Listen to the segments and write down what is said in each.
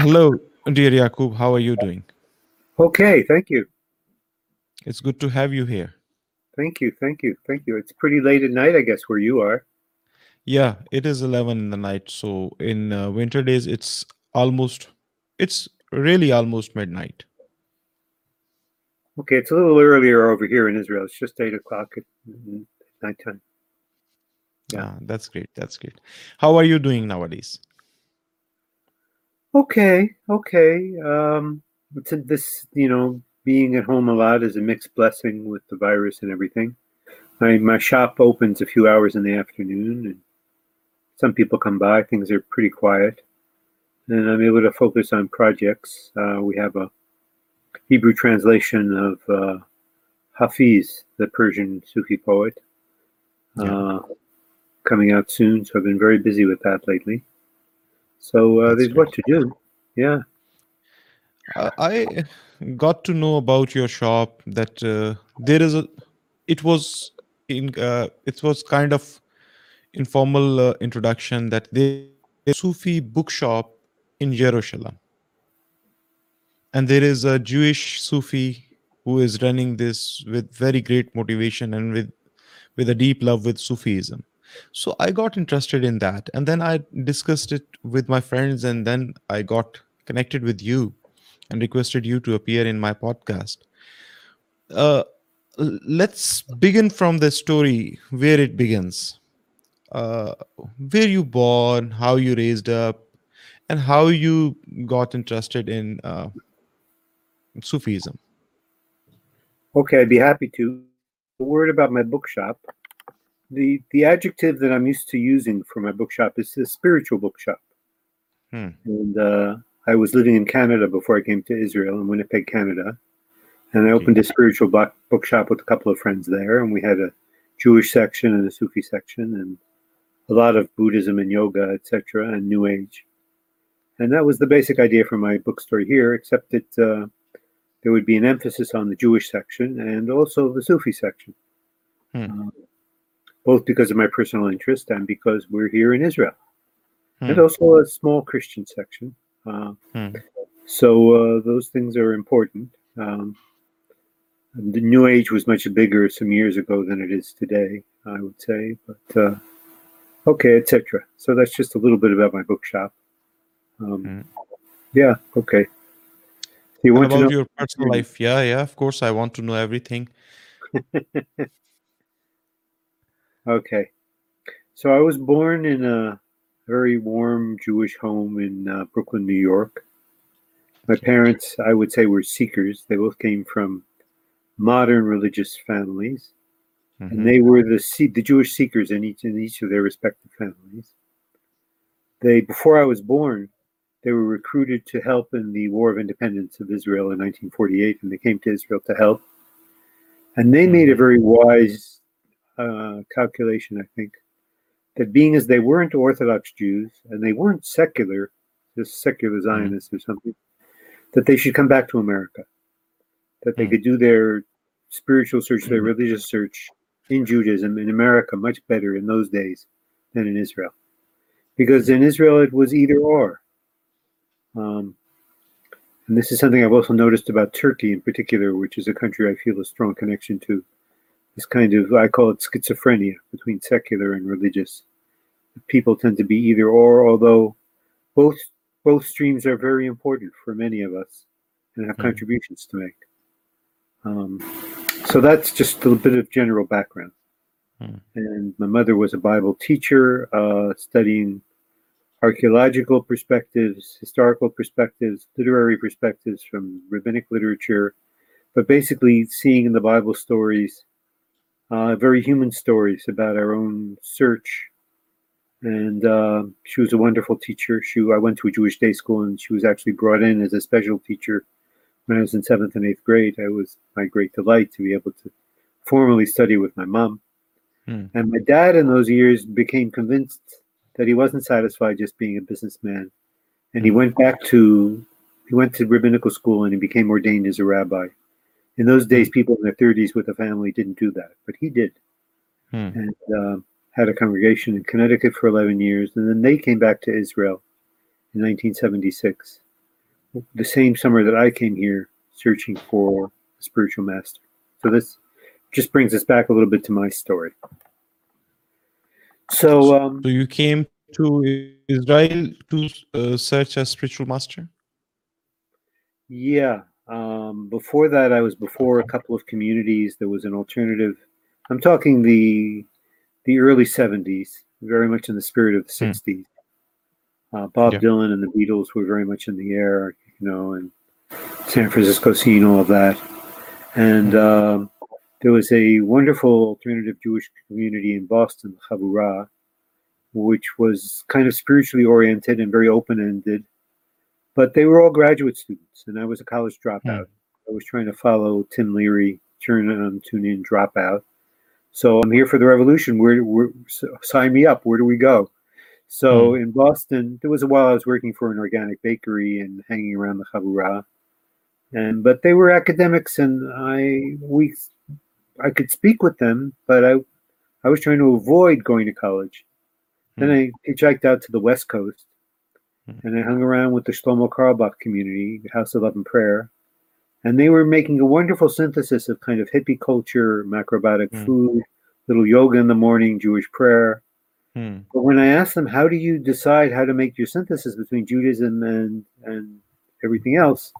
Hello, dear Yakub. How are you doing? Okay, thank you. It's good to have you here. Thank you, thank you, thank you. It's pretty late at night, I guess, where you are. Yeah, it is 11 in the night. So in uh, winter days, it's almost, it's really almost midnight. Okay, it's a little earlier over here in Israel. It's just eight o'clock at n- nighttime. Yeah. Ah, that's great. That's great. How are you doing nowadays? Okay, okay. Um, this, you know, being at home a lot is a mixed blessing with the virus and everything. My my shop opens a few hours in the afternoon, and some people come by. Things are pretty quiet, and I'm able to focus on projects. Uh, we have a Hebrew translation of uh, Hafiz, the Persian Sufi poet, Yeah. uh, coming out soon. So I've been very busy with that lately. So uh, there's what to do. Yeah. Uh, I got to know about your shop that uh, there is a, it was in, uh, it was kind of informal uh, introduction that there is a Sufi bookshop in Jerusalem. and there is a Jewish Sufi who is running this with very great motivation and with with a deep love with Sufism. So I got interested in that, and then I discussed it with my friends, and then I got connected with you and requested you to appear in my podcast. Uh, let's begin from the story where it begins. Uh, where you born, how you raised up, and how you got interested in uh, Sufism. Okay, I'd be happy to. A word about my bookshop. The the adjective that I'm used to using for my bookshop is a spiritual bookshop. Hmm. And uh, I was living in Canada before I came to Israel in Winnipeg, Canada. And I opened a spiritual book bookshop with a couple of friends there, and we had a Jewish section and a Sufi section, and a lot of Buddhism and yoga, etc., and New Age. And that was the basic idea for my bookstore here, except that uh, there would be an emphasis on the Jewish section and also the Sufi section, Hmm. uh, both because of my personal interest and because we're here in Israel, and Hmm. also a small Christian section. Uh, Hmm. so uh, those things are important. Um, the New Age was much bigger some years ago than it is today, I would say. But uh, okay, etc. So that's just a little bit about my bookshop. Um, Hmm. Yeah. Okay. You want to know? your personal life? Yeah, yeah, of course. I want to know everything. Okay. So I was born in a very warm Jewish home in uh, Brooklyn, New York. My parents, I would say, were seekers. They both came from modern religious families, Mhm. and they were the the Jewish seekers in each in each of their respective families. They, before I was born, they were recruited to help in the War of Independence of Israel in 1948, and they came to Israel to help. And they made a very wise uh, calculation, I think, that being as they weren't Orthodox Jews and they weren't secular, just secular Zionists or something, that they should come back to America, that they Mm. could do their spiritual search, their religious search in Judaism in America much better in those days than in Israel. Because in Israel it was either or. Um, and this is something I've also noticed about Turkey in particular, which is a country I feel a strong connection to. This kind of, I call it schizophrenia between secular and religious. People tend to be either or, although both both streams are very important for many of us and have Mhm. contributions to make. Um, so that's just a bit of general background. Mhm. And my mother was a Bible teacher, uh, studying archaeological perspectives, historical perspectives, literary perspectives from rabbinic literature, but basically seeing in the Bible stories uh, very human stories about our own search. And uh, she was a wonderful teacher. She, I went to a Jewish day school, and she was actually brought in as a special teacher when I was in seventh and eighth grade. I was my great delight to be able to formally study with my mom. Hmm. And my dad, in those years, became convinced that he wasn't satisfied just being a businessman, and he went back to he went to rabbinical school and he became ordained as a rabbi. In those days, people in their 30s with a family didn't do that, but he did, Hmm. and uh, had a congregation in Connecticut for 11 years, and then they came back to Israel in 1976. the same summer that I came here searching for a spiritual master. So this just brings us back a little bit to my story. So, um, So you came to Israel to uh, search a spiritual master. yeah, um, before that, I was before a couple of communities. There was an alternative. I'm talking the the early '70s, very much in the spirit of the Hmm. '60s. Uh, Bob Yeah. Dylan and the Beatles were very much in the air, you know, and San Francisco scene, all of that. And um, there was a wonderful alternative Jewish community in Boston, Chabura, which was kind of spiritually oriented and very open ended. But they were all graduate students, and I was a college dropout. I was trying to follow Tim Leary, turn on, tune in, drop out. So I'm here for the revolution. Where, where s- sign me up? Where do we go? So in Boston, there was a while I was working for an organic bakery and hanging around the Chabura, and but they were academics, and I we I could speak with them, but I I was trying to avoid going to college. Then I hitchhiked out to the West Coast, Hmm. And I hung around with the Shlomo Carlebach community, House of Love and Prayer, and they were making a wonderful synthesis of kind of hippie culture, macrobiotic Hmm. food, little yoga in the morning, Jewish prayer. Hmm. But when I asked them, how do you decide how to make your synthesis between Judaism and and everything else,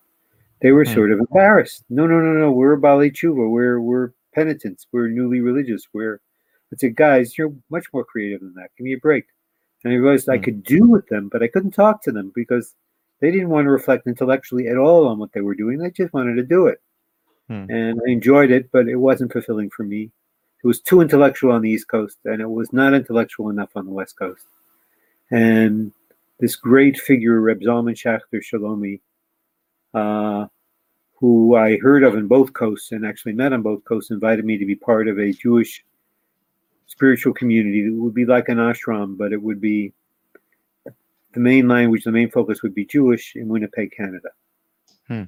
they were Hmm. sort of embarrassed. No, no, no, no. We're Baalei Teshuva. We're we're penitents. We're newly religious. We're I said, guys, you're much more creative than that. Give me a break. And I realized I Hmm. could do with them, but I couldn't talk to them because they didn't want to reflect intellectually at all on what they were doing. They just wanted to do it. Hmm. And I enjoyed it, but it wasn't fulfilling for me. It was too intellectual on the East Coast, and it was not intellectual enough on the West Coast. And this great figure, Reb Zalman Schachter Shalomi, uh, who I heard of in both coasts and actually met on both coasts, invited me to be part of a Jewish spiritual community that would be like an ashram, but it would be the main language, the main focus would be Jewish in Winnipeg, Canada. Hmm.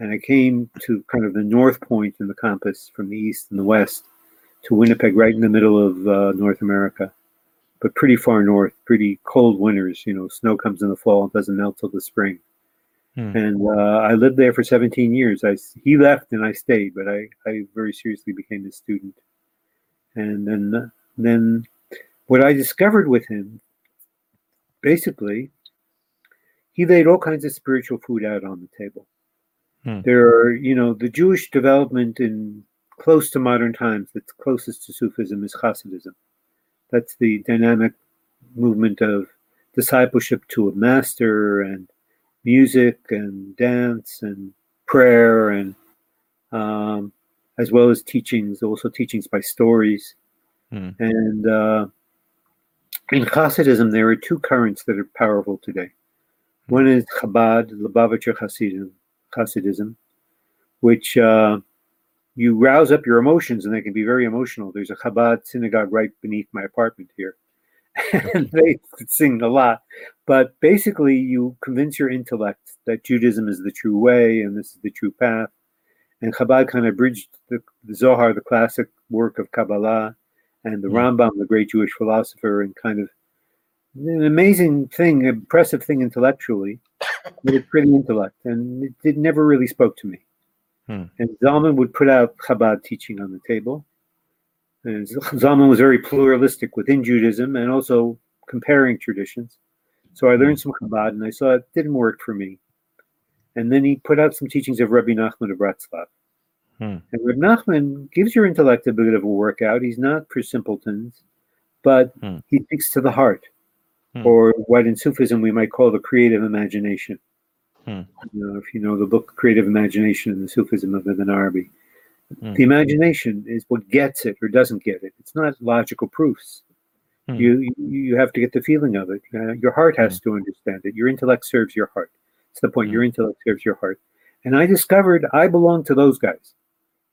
And I came to kind of the north point in the compass from the east and the west to Winnipeg, right in the middle of uh, North America, but pretty far north, pretty cold winters. You know, snow comes in the fall and doesn't melt till the spring. Hmm. And uh, I lived there for 17 years. I he left and I stayed, but I, I very seriously became a student. And then then what I discovered with him, basically, he laid all kinds of spiritual food out on the table. Hmm. There are, you know, the Jewish development in close to modern times that's closest to Sufism is Hasidism. That's the dynamic movement of discipleship to a master and music and dance and prayer and um, as well as teachings, also teachings by stories. Hmm. And uh, in Hasidism, there are two currents that are powerful today. One is Chabad, Lubavitcher Hasidism, Hasidism which uh, you rouse up your emotions and they can be very emotional. There's a Chabad synagogue right beneath my apartment here. and they sing a lot. But basically, you convince your intellect that Judaism is the true way and this is the true path. And Chabad kind of bridged the, the Zohar, the classic work of Kabbalah, and the Mm. Rambam, the great Jewish philosopher, and kind of an amazing thing, impressive thing intellectually, with a pretty intellect. And it, it never really spoke to me. Hmm. And Zalman would put out Chabad teaching on the table. And Zalman was very pluralistic within Judaism and also comparing traditions. So I learned some Chabad and I saw it didn't work for me. And then he put out some teachings of Rabbi Nachman of Bratslav. Hmm. And Rabbi Nachman gives your intellect a bit of a workout. He's not for simpletons, but Hmm. he speaks to the heart, Hmm. or what in Sufism we might call the creative imagination. Hmm. You know, if you know the book Creative Imagination in the Sufism of Ibn Arabi, Hmm. the imagination is what gets it or doesn't get it. It's not logical proofs. Hmm. You, you you have to get the feeling of it. Uh, your heart has to understand it. Your intellect serves your heart. It's the point. Your intellect serves your heart. And I discovered I belong to those guys,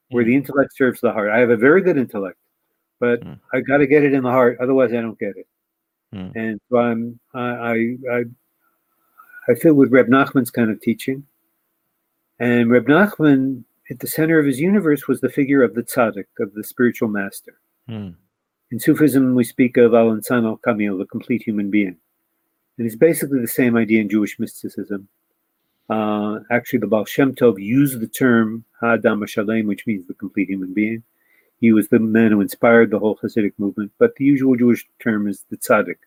where the intellect serves the heart. I have a very good intellect, but Hmm. I got to get it in the heart. Otherwise, I don't get it. Hmm. And so I'm I I I, fit with Reb Nachman's kind of teaching. And Reb Nachman, at the center of his universe, was the figure of the tzaddik, of the spiritual master. Hmm. In Sufism, we speak of Al Insan al Kamil, the complete human being. And it's basically the same idea in Jewish mysticism. Uh, actually, the Baal Shem Tov used the term Ha'adam Shalem, which means the complete human being. He was the man who inspired the whole Hasidic movement, but the usual Jewish term is the tzaddik,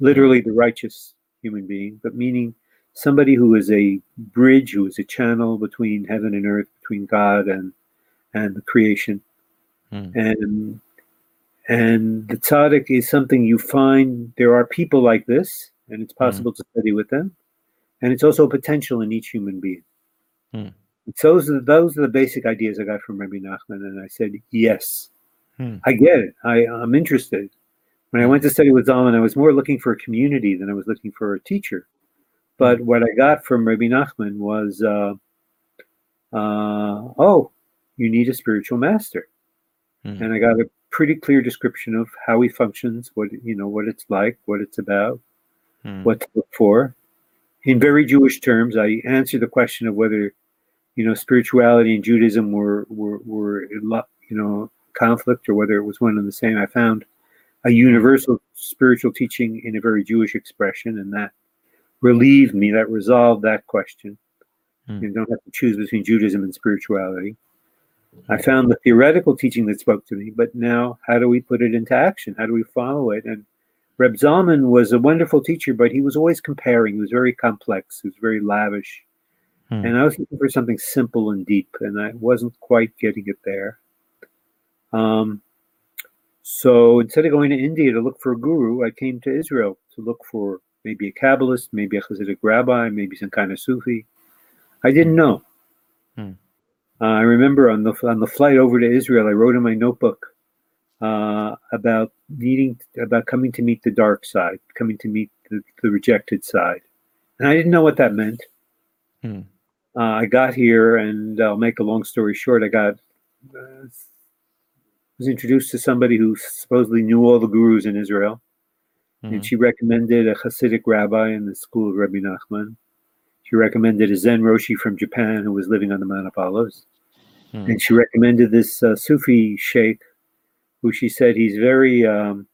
literally the righteous human being, but meaning somebody who is a bridge, who is a channel between heaven and earth, between God and and the creation. Hmm. And and the tzaddik is something you find. There are people like this, and it's possible to study with them. And it's also a potential in each human being. Hmm. So those are those are the basic ideas I got from Rabbi Nachman, and I said yes, Hmm. I get it. I I'm interested. When I went to study with Zalman, I was more looking for a community than I was looking for a teacher. But what I got from Rabbi Nachman was, uh, uh, oh, you need a spiritual master, Hmm. and I got a pretty clear description of how he functions, what you know, what it's like, what it's about, Hmm. what to look for. In very Jewish terms, I answered the question of whether, you know, spirituality and Judaism were were were in lo- you know conflict or whether it was one and the same. I found a universal spiritual teaching in a very Jewish expression, and that relieved me. That resolved that question. Hmm. You don't have to choose between Judaism and spirituality. I found the theoretical teaching that spoke to me, but now how do we put it into action? How do we follow it? And Reb Zalman was a wonderful teacher, but he was always comparing. He was very complex. He was very lavish. Hmm. And I was looking for something simple and deep, and I wasn't quite getting it there. Um, so instead of going to India to look for a guru, I came to Israel to look for maybe a Kabbalist, maybe a Hasidic rabbi, maybe some kind of Sufi. I didn't know. Hmm. Uh, I remember on the on the flight over to Israel, I wrote in my notebook uh, about needing about coming to meet the dark side, coming to meet the, the rejected side, and I didn't know what that meant. Hmm. Uh, I got here, and I'll make a long story short. I got uh, was introduced to somebody who supposedly knew all the gurus in Israel, Hmm. and she recommended a Hasidic rabbi in the school of Rabbi Nachman. She recommended a Zen Roshi from Japan who was living on the Mount of Olives. Hmm. And she recommended this uh, Sufi sheikh who she said he's very, um,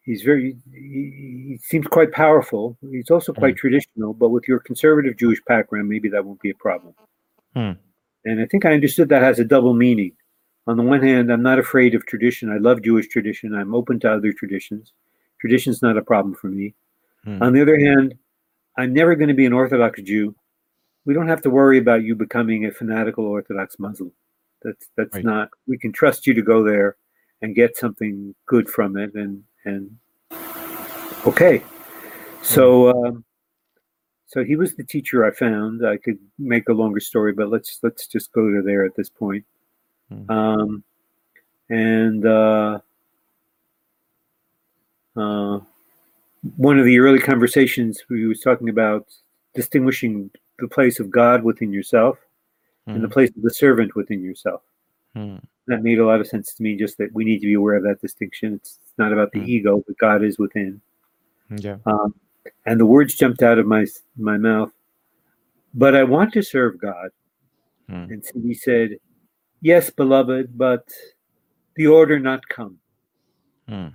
he's very, he, he seems quite powerful. He's also quite traditional, but with your conservative Jewish background, maybe that won't be a problem. Hmm. And I think I understood that has a double meaning. On the one hand, I'm not afraid of tradition. I love Jewish tradition. I'm open to other traditions. Tradition's not a problem for me. Hmm. On the other hand, I'm never going to be an Orthodox Jew. We don't have to worry about you becoming a fanatical Orthodox Muslim. That's that's Right. not. We can trust you to go there and get something good from it. And and okay, so um, so he was the teacher I found. I could make a longer story, but let's let's just go to there at this point. Hmm. Um, and uh, uh, one of the early conversations we was talking about distinguishing the place of God within yourself and the place of the servant within yourself. Hmm. That made a lot of sense to me. Just that we need to be aware of that distinction. It's, it's not about the Mm. ego, but God is within. Yeah. Um, and the words jumped out of my my mouth. But I want to serve God. Hmm. And so he said, "Yes, beloved, but the order not come." Hmm.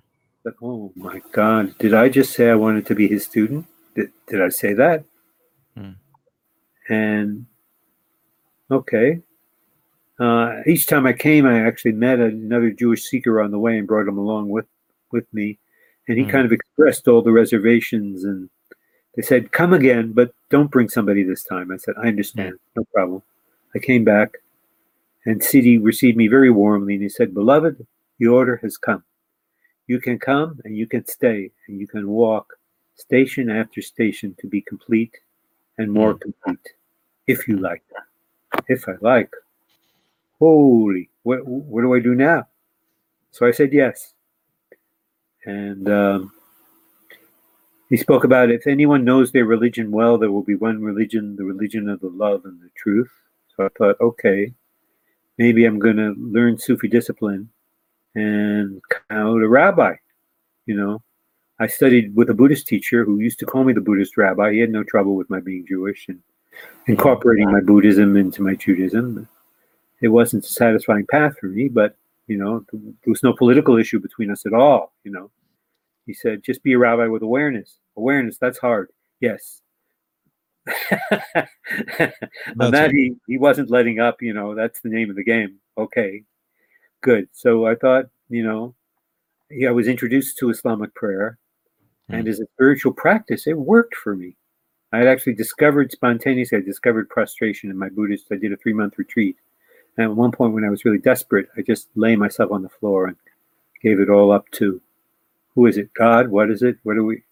But oh my God, did I just say I wanted to be his student? Did, did I say that? Hmm. And okay. Uh, each time I came, I actually met another Jewish seeker on the way and brought him along with, with me. And he Hmm. kind of expressed all the reservations. And they said, Come again, but don't bring somebody this time. I said, I understand. No problem. I came back, and Sidi received me very warmly. And he said, Beloved, the order has come. You can come and you can stay and you can walk station after station to be complete and more complete if you like. If I like. Holy, what, what do I do now? So I said yes. And um, he spoke about if anyone knows their religion well, there will be one religion, the religion of the love and the truth. So I thought, okay, maybe I'm going to learn Sufi discipline and come out a rabbi. You know, I studied with a Buddhist teacher who used to call me the Buddhist rabbi. He had no trouble with my being Jewish and incorporating my Buddhism into my Judaism. It wasn't a satisfying path for me, but you know, there was no political issue between us at all. You know, he said, just be a rabbi with awareness. Awareness, that's hard. Yes. On That's that he, he wasn't letting up, you know, that's the name of the game. Okay, good. So I thought, you know, yeah, I was introduced to Islamic prayer and hmm. as a spiritual practice, it worked for me. I had actually discovered spontaneously, I discovered prostration in my Buddhist, I did a three month retreat. And at one point when I was really desperate, I just lay myself on the floor and gave it all up to who is it? God? What is it? What are we?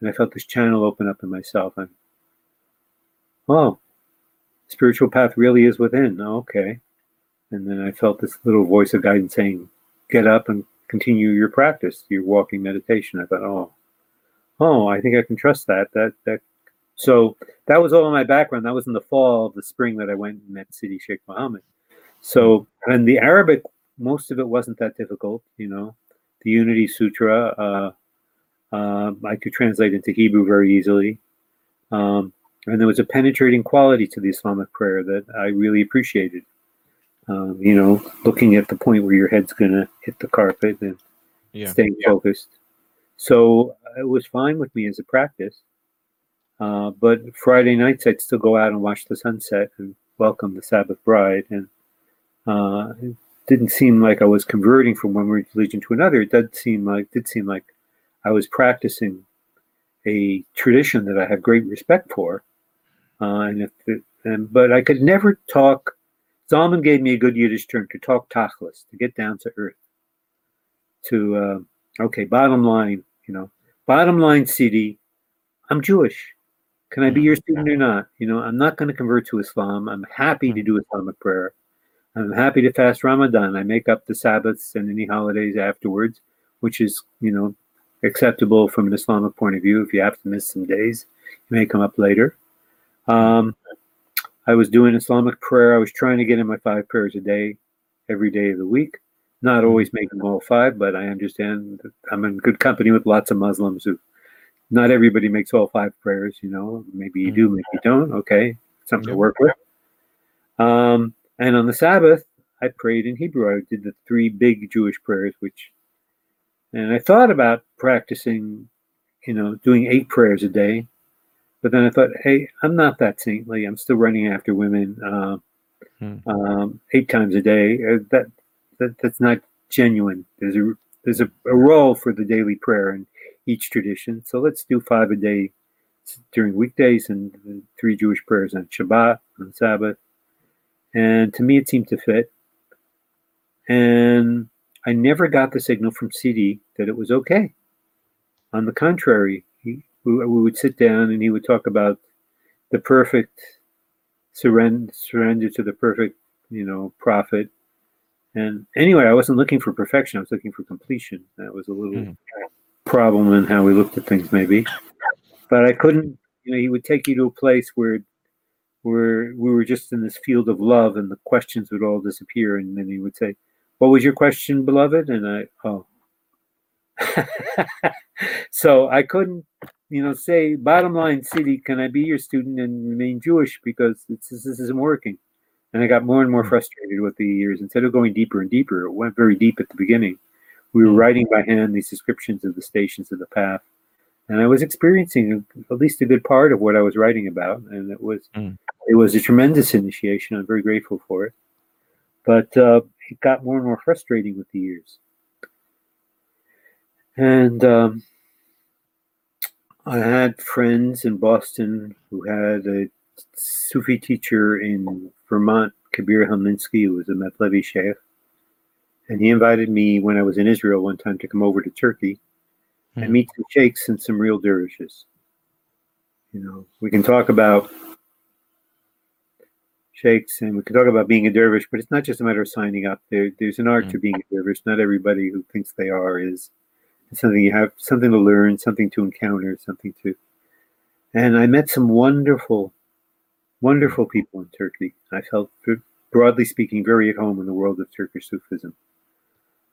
And I felt this channel open up in myself. And oh, spiritual path really is within. Okay. And then I felt this little voice of guidance saying, get up and continue your practice, your walking meditation. I thought, oh, oh, I think I can trust that. That that so that was all in my background. That was in the fall of the spring that I went and met Sidi Sheikh Mohammed. So and the Arabic, most of it wasn't that difficult, you know. The Unity Surah, uh, uh, I could translate into Hebrew very easily. Um, and there was a penetrating quality to the Islamic prayer that I really appreciated. Um, you know, looking at the point where your head's gonna hit the carpet and Yeah. staying focused. So it was fine with me as a practice. Uh, but Friday nights, I'd still go out and watch the sunset and welcome the Sabbath bride. And uh, it didn't seem like I was converting from one religion to another. It did seem like did seem like I was practicing a tradition that I have great respect for. Uh, and if it, and but I could never talk. Zalman gave me a good Yiddish term to talk tachlis, to get down to earth. To uh, okay, bottom line, you know, bottom line, Sidi, I'm Jewish. Can I be your mm-hmm. student or not? You know, I'm not going to convert to Islam. I'm happy to mm-hmm. do Islamic prayer. I'm happy to fast Ramadan. I make up the Sabbaths and any holidays afterwards, which is, you know, acceptable from an Islamic point of view. If you have to miss some days, you may come up later. Um, I was doing Islamic prayer. I was trying to get in my five prayers a day, every day of the week. Not mm-hmm. always making all five, but I understand that I'm in good company with lots of Muslims who not everybody makes all five prayers, you know. Maybe you do, maybe you don't. Okay. Something to work with. Um, and on the Sabbath, I prayed in Hebrew. I did the three big Jewish prayers, which, and I thought about practicing, you know, doing eight prayers a day. But then I thought, hey, I'm not that saintly. I'm still running after women uh, Hmm. um, eight times a day. Uh, that, that that's not genuine. There's a there's a, a role for the daily prayer in each tradition. So let's do five a day during weekdays and three Jewish prayers on Shabbat, on Sabbath. And to me, it seemed to fit. And I never got the signal from Sidi that it was okay. On the contrary, he, we, we would sit down and he would talk about the perfect surrender, surrender to the perfect, you know, prophet. And anyway, I wasn't looking for perfection. I was looking for completion. That was a little Mhm. Problem in how we looked at things, maybe. But I couldn't. You know, he would take you to a place where, where we were just in this field of love, and the questions would all disappear. And then he would say, "What was your question, beloved?" And I, oh. so I couldn't, you know, say bottom line, Sidi, can I be your student and remain Jewish because it's, this isn't working. And I got more and more hmm. frustrated with the years. Instead of going deeper and deeper, it went very deep at the beginning. We were writing by hand these descriptions of the stations of the path, and I was experiencing at least a good part of what I was writing about, and it was Mm. it was a tremendous initiation. I'm very grateful for it, but uh, it got more and more frustrating with the years. And um, I had friends in Boston who had a Sufi teacher in Vermont, Kabir Helminski, who was a Mevlevi Sheikh. And he invited me when I was in Israel one time to come over to Turkey and Mhm. meet some sheikhs and some real dervishes. You know, we can talk about sheikhs and we can talk about being a dervish, but it's not just a matter of signing up. There, there's an art Mm. to being a dervish. Not everybody who thinks they are is. It's something you have, something to learn, something to encounter, something to. And I met some wonderful, wonderful people in Turkey. I felt, broadly speaking, very at home in the world of Turkish Sufism.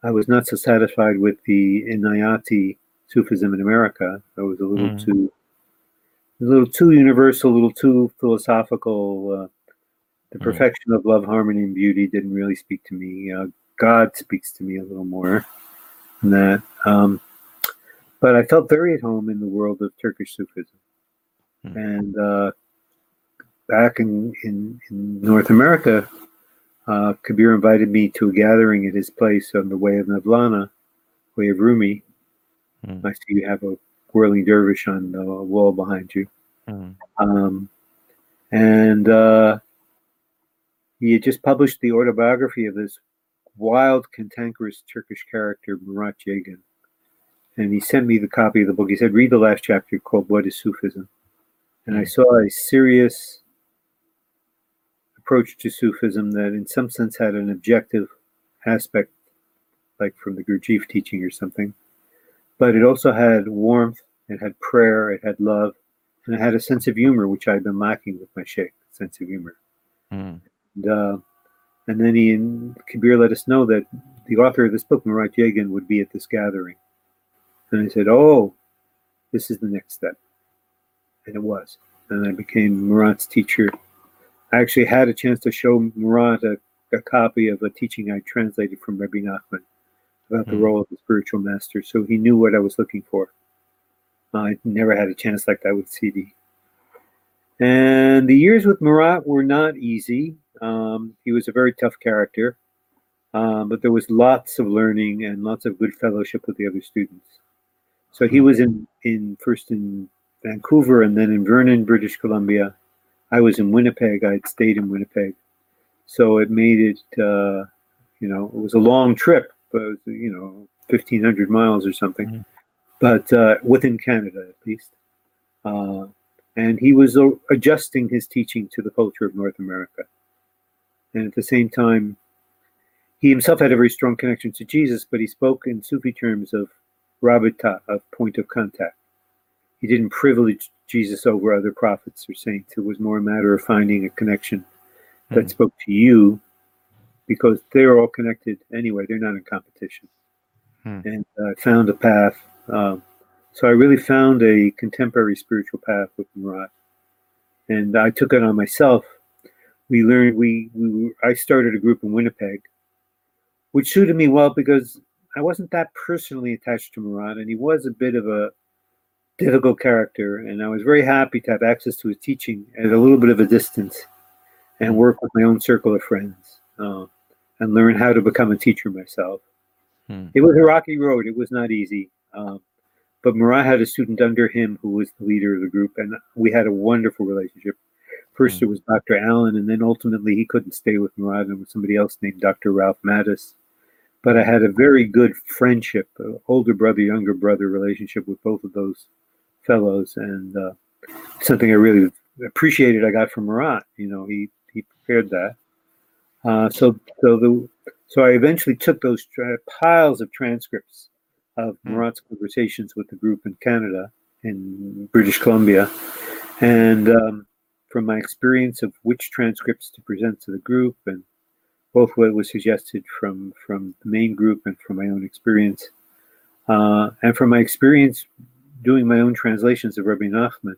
I was not so satisfied with the Inayati Sufism in America. I was a little Mm. too, a little too universal, a little too philosophical. Uh, the Mm. perfection of love, harmony, and beauty didn't really speak to me. Uh, God speaks to me a little more than that. Um, but I felt very at home in the world of Turkish Sufism. Mm. And uh, back in, in, in North America, uh, Kabir invited me to a gathering at his place on the way of Mevlana, way of Rumi. Hmm. I see you have a whirling dervish on the wall behind you. Hmm. Um, and uh, he had just published the autobiography of this wild, cantankerous Turkish character, Murat Yagan. And he sent me the copy of the book. He said, read the last chapter called What is Sufism? And I Mm. saw a serious approach to Sufism that, in some sense, had an objective aspect, like from the Gurdjieff teaching or something. But it also had warmth, it had prayer, it had love, and it had a sense of humor, which I'd been lacking with my sheikh, sense of humor. Hmm. And, uh, and then he and Kabir let us know that the author of this book, Murat Yagan, would be at this gathering. And I said, Oh, this is the next step. And it was. And I became Murat's teacher. I actually had a chance to show Murat a, a copy of a teaching I translated from Rabbi Nachman about the Hmm. role of the spiritual master. So he knew what I was looking for. I never had a chance like that with Sidi. And the years with Murat were not easy. Um, he was a very tough character, um, but there was lots of learning and lots of good fellowship with the other students. So he was in, in first in Vancouver and then in Vernon, British Columbia. I was in Winnipeg. I had stayed in Winnipeg, so it made it. Uh, you know, it was a long trip, but it was, you know, fifteen hundred miles or something, Mhm. but uh, within Canada at least. Uh, and he was uh, adjusting his teaching to the culture of North America. And at the same time, he himself had a very strong connection to Jesus, but he spoke in Sufi terms of rabita, of point of contact. He didn't privilege Jesus over other prophets or saints. It was more a matter of finding a connection that Mhm. spoke to you because they're all connected anyway. They're not in competition. Hmm. And I found a path. Um, so I really found a contemporary spiritual path with Murat. And I took it on myself. We learned, we, we were- I started a group in Winnipeg, which suited me well because I wasn't that personally attached to Murat, and he was a bit of a difficult character. And I was very happy to have access to his teaching at a little bit of a distance and work with my own circle of friends uh, and learn how to become a teacher myself. Hmm. It was a rocky road. It was not easy. Um, but Murat had a student under him who was the leader of the group, and we had a wonderful relationship. First, Hmm. it was Dr. Allen, and then ultimately he couldn't stay with Murat, and was somebody else named Dr. Ralph Mattis. But I had a very good friendship, uh, older brother, younger brother relationship with both of those fellows, and uh, something I really appreciated. I got from Murat. You know, he he prepared that. Uh, so so the so I eventually took those tra- piles of transcripts of Hmm. Murat's conversations with the group in Canada, in British Columbia, and um, from my experience of which transcripts to present to the group, and both what was suggested from from the main group and from my own experience, uh, and from my experience doing my own translations of Rabbi Nachman,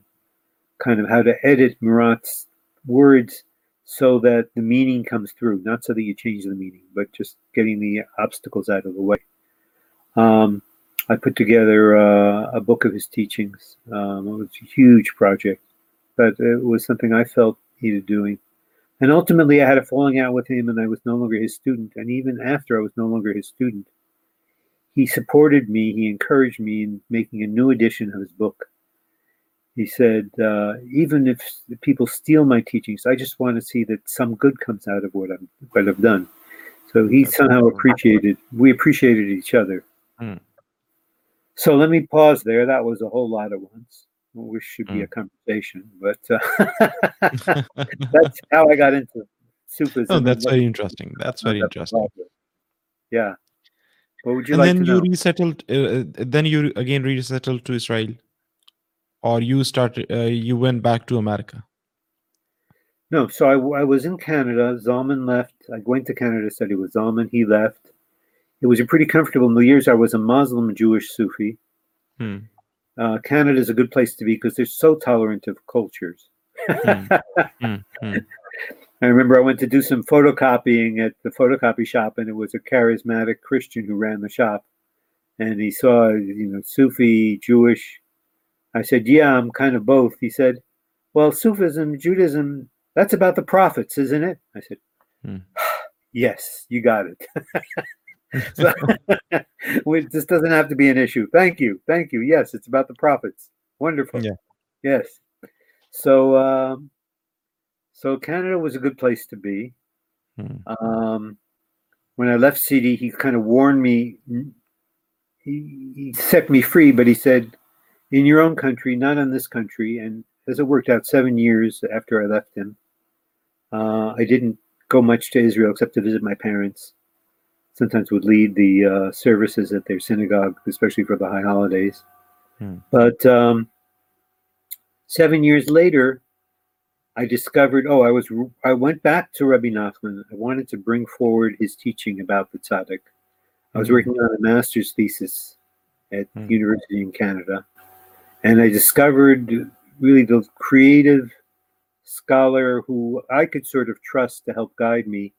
kind of how to edit Murat's words so that the meaning comes through, not so that you change the meaning, but just getting the obstacles out of the way. Um, I put together uh, a book of his teachings. Um, it was a huge project, but it was something I felt needed doing. And ultimately, I had a falling out with him, and I was no longer his student. And even after I was no longer his student, he supported me, he encouraged me in making a new edition of his book. He said, uh, even if people steal my teachings, I just want to see that some good comes out of what, I'm, what I've done. So he somehow appreciated, we appreciated each other. Hmm. So let me pause there. That was a whole lot at once. Which should be Hmm. a conversation, but uh, that's how I got into Sufism. oh, that's very interesting. That's very interesting. Yeah. What would you and like then to you know? resettled. Uh, uh, then you again resettled to Israel, or you started. Uh, you went back to America. No, so I, I was in Canada. Zalman left. I went to Canada to study with Zalman. He left. It was a pretty comfortable. In the years I was a Muslim Jewish Sufi. Hmm. Uh, Canada is a good place to be because they're so tolerant of cultures. Hmm. Hmm. Hmm. I remember I went to do some photocopying at the photocopy shop, and it was a charismatic Christian who ran the shop. And he saw, you know, Sufi, Jewish. I said, Yeah, I'm kind of both. He said, Well, Sufism, Judaism, That's about the prophets, isn't it? I said, Hmm. Yes, you got it. so, this doesn't have to be an issue. Thank you. Thank you. Yes, it's about the prophets. Wonderful. Yeah. Yes. So, um, so Canada was a good place to be. Hmm. Um, when I left Sidi, he kind of warned me. He, he set me free, but he said, "In your own country, not in this country." And as it worked out, seven years after I left him, uh, I didn't go much to Israel except to visit my parents. Sometimes would lead the uh, services at their synagogue, especially for the high holidays. Hmm. But um, seven years later, I discovered. Oh, I was. I went back to Rabbi Nachman. I wanted to bring forward his teaching about the tzaddik. I was Mhm. working on a master's thesis at Hmm. university in Canada, and I discovered really the creative scholar who I could sort of trust to help guide me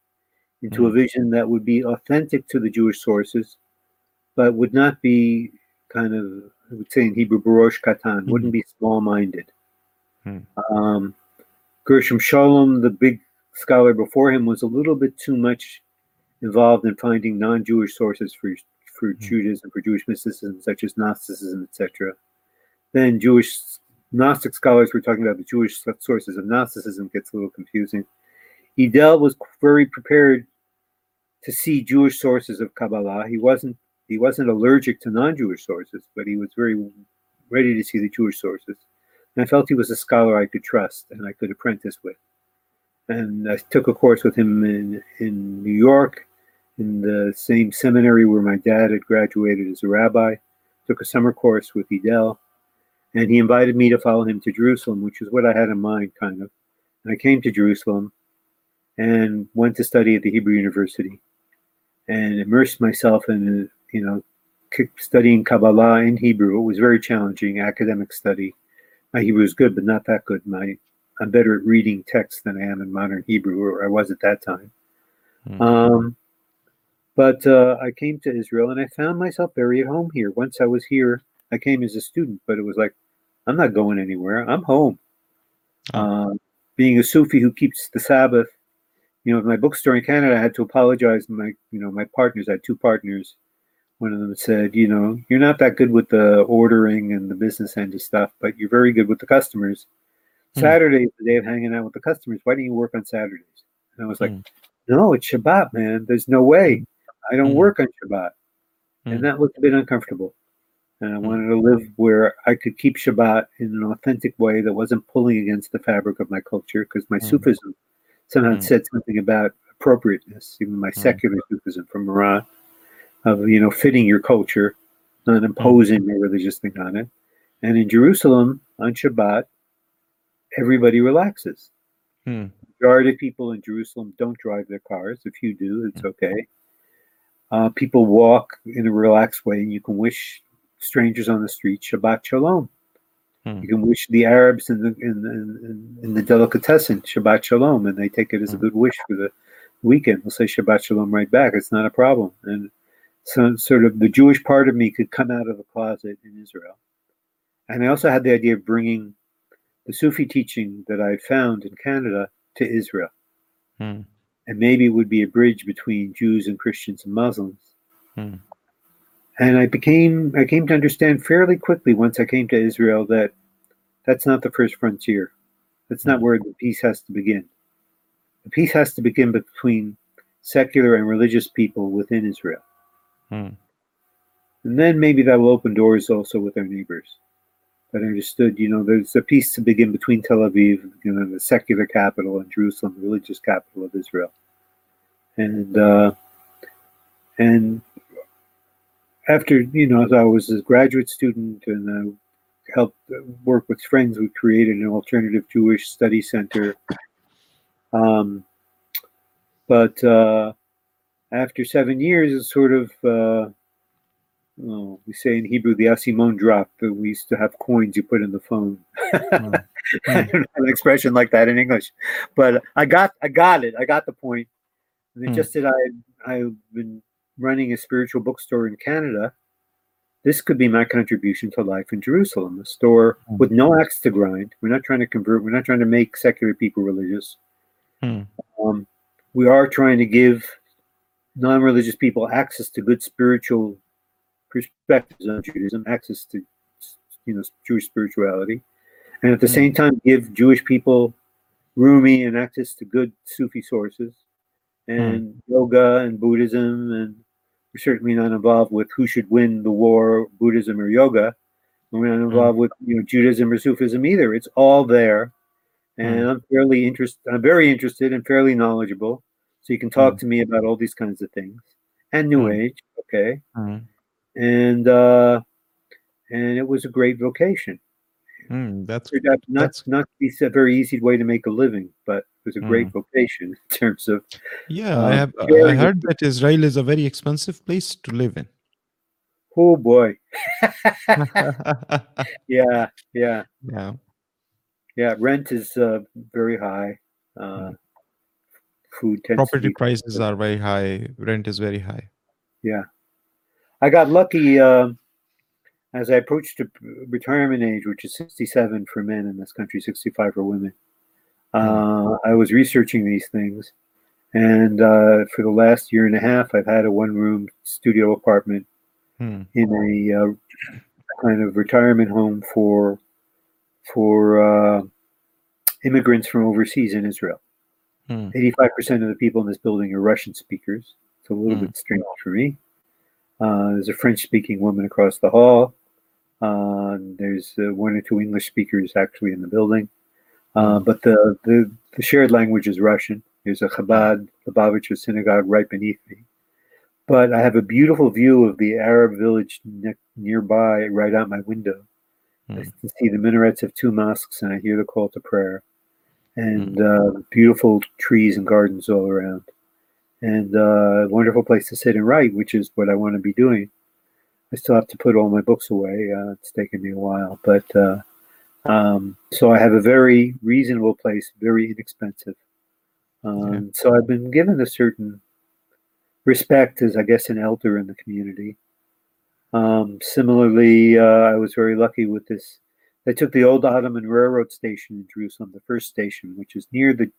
into a vision that would be authentic to the Jewish sources, but would not be kind of, I would say in Hebrew, barosh katan, wouldn't be small minded. Hmm. Um, Gershom Scholem, the big scholar before him, was a little bit too much involved in finding non Jewish sources for, for hmm. Judaism, for Jewish mysticism, such as Gnosticism, etc. Then Jewish Gnostic scholars were talking about the Jewish sources of Gnosticism, gets a little confusing. Idel was very prepared to see Jewish sources of Kabbalah. He wasn't he wasn't allergic to non-Jewish sources, but he was very ready to see the Jewish sources. I felt he was a scholar I could trust and I could apprentice with. And I took a course with him in, in New York, in the same seminary where my dad had graduated as a rabbi. Took a summer course with Idel, and he invited me to follow him to Jerusalem, which is what I had in mind, kind of. And I came to Jerusalem and went to study at the Hebrew University and immersed myself in, you know, studying Kabbalah in Hebrew. It was very challenging academic study. My Hebrew is good, but not that good. My I'm better at reading text than I am in modern Hebrew, or I was at that time. Hmm. Um, but uh, I came to Israel and I found myself very at home here. Once I was here, I came as a student, but it was like, I'm not going anywhere. I'm home. Oh. Uh, being a Sufi who keeps the Sabbath, you know, my bookstore in Canada, I had to apologize. to My, you know, my partners, I had two partners. One of them said, you know, you're not that good with the ordering and the business end of stuff, but you're very good with the customers. Hmm. Saturday is the day of hanging out with the customers. Why don't you work on Saturdays? And I was like, Hmm. no, it's Shabbat, man. There's no way. I don't Hmm. work on Shabbat. Hmm. And that was a bit uncomfortable. And I Hmm. wanted to live where I could keep Shabbat in an authentic way that wasn't pulling against the fabric of my culture, because my Hmm. Sufism somehow Hmm. said something about appropriateness, even my Hmm. secular Sufism from Iran, of you know fitting your culture, not imposing a religious thing on it. And in Jerusalem on Shabbat, everybody relaxes. Hmm. Majority of people in Jerusalem don't drive their cars. If you do, it's okay. Uh, people walk in a relaxed way, and you can wish strangers on the street Shabbat Shalom. Hmm. You can wish the Arabs in the in, in, in the delicatessen Shabbat Shalom, and they take it as a Hmm. good wish for the weekend. They'll say Shabbat Shalom right back. It's not a problem. And so, sort of, the Jewish part of me could come out of the closet in Israel. And I also had the idea of bringing the Sufi teaching that I found in Canada to Israel. Hmm. And maybe it would be a bridge between Jews and Christians and Muslims. Hmm. And I became, I came to understand fairly quickly once I came to Israel that that's not the first frontier. That's not Hmm. where the peace has to begin. The peace has to begin between secular and religious people within Israel. Hmm. And then maybe that will open doors also with our neighbors. But I understood, you know, there's a peace to begin between Tel Aviv, you know, the secular capital, and Jerusalem, the religious capital of Israel. And uh, and after, you know, as I was a graduate student and I helped work with friends, we created an alternative Jewish study center. Um, but uh, after seven years, it's sort of uh, oh, we say in Hebrew the asimon drop. We used to have coins you put in the phone. Hmm. I don't have an expression like that in English, but I got I got it. I got the point. And it's Hmm. just that I I've been running a spiritual bookstore in Canada, this could be my contribution to life in Jerusalem, a store Hmm. with no axe to grind. We're not trying to convert, we're not trying to make secular people religious. Hmm. Um, we are trying to give non religious people access to good spiritual perspectives on Judaism, access to you know Jewish spirituality, and at the Hmm. same time give Jewish people Rumi and access to good Sufi sources hmm. and yoga and Buddhism and we're certainly not involved with who should win the war, Buddhism or yoga. And We're not hmm. involved with you know Judaism or Sufism either. It's all there, and hmm. I'm fairly interested. I'm very interested and fairly knowledgeable. So you can talk Mm. to me about all these kinds of things and New Mm. Age, okay? Hmm. And uh, and it was a great vocation. Hmm. That's not That's- not to be a very easy way to make a living, but it was a great Mm. vocation in terms of yeah. Uh, I have I heard that Israel is a very expensive place to live in. oh boy, yeah, yeah. yeah. Yeah, rent is uh, very high. Uh, food tends Property prices are very high. Rent is very high. Yeah, I got lucky um as I approached retirement age, which is 67 for men in this country, 65 for women. Uh, I was researching these things, and uh, for the last year and a half, I've had a one-room studio apartment Hmm. in a uh, kind of retirement home for for uh, immigrants from overseas in Israel. Hmm. 85% of the people in this building are Russian speakers. It's a little Hmm. bit strange for me. Uh, there's a French speaking woman across the hall. Uh, there's uh, one or two English speakers actually in the building. Uh, but the, the, the shared language is Russian. There's a Chabad Lubavitcher synagogue right beneath me. But I have a beautiful view of the Arab village ne- nearby right out my window. I Hmm. can see the minarets of two mosques and I hear the call to prayer. And uh, beautiful trees and gardens all around. And uh, a wonderful place to sit and write, which is what I want to be doing. I still have to put all my books away. Uh, it's taken me a while. But uh, um, so I have a very reasonable place, very inexpensive. Um, So I've been given a certain respect as, I guess, an elder in the community. Um, similarly, uh, I was very lucky with this. They took the old Ottoman Railroad station in Jerusalem, the first station, which is near the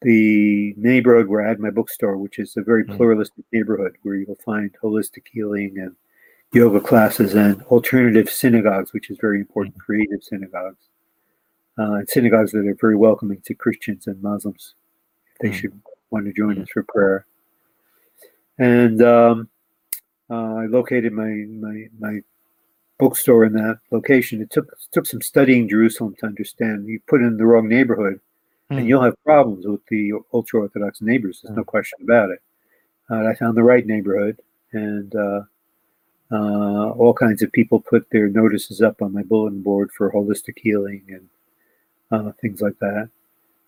the neighborhood where I had my bookstore, which is a very Mm. pluralistic neighborhood where you'll find holistic healing and yoga classes and alternative synagogues, which is very important, creative synagogues, uh, and synagogues that are very welcoming to Christians and Muslims if they Mm. should want to join us for prayer. And um, uh, I located my my my bookstore in that location. It took took some studying Jerusalem to understand. You put in the wrong neighborhood, Hmm. and you'll have problems with the ultra orthodox neighbors. There's no question about it. Uh, I found the right neighborhood, and uh, uh, all kinds of people put their notices up on my bulletin board for holistic healing and uh, things like that.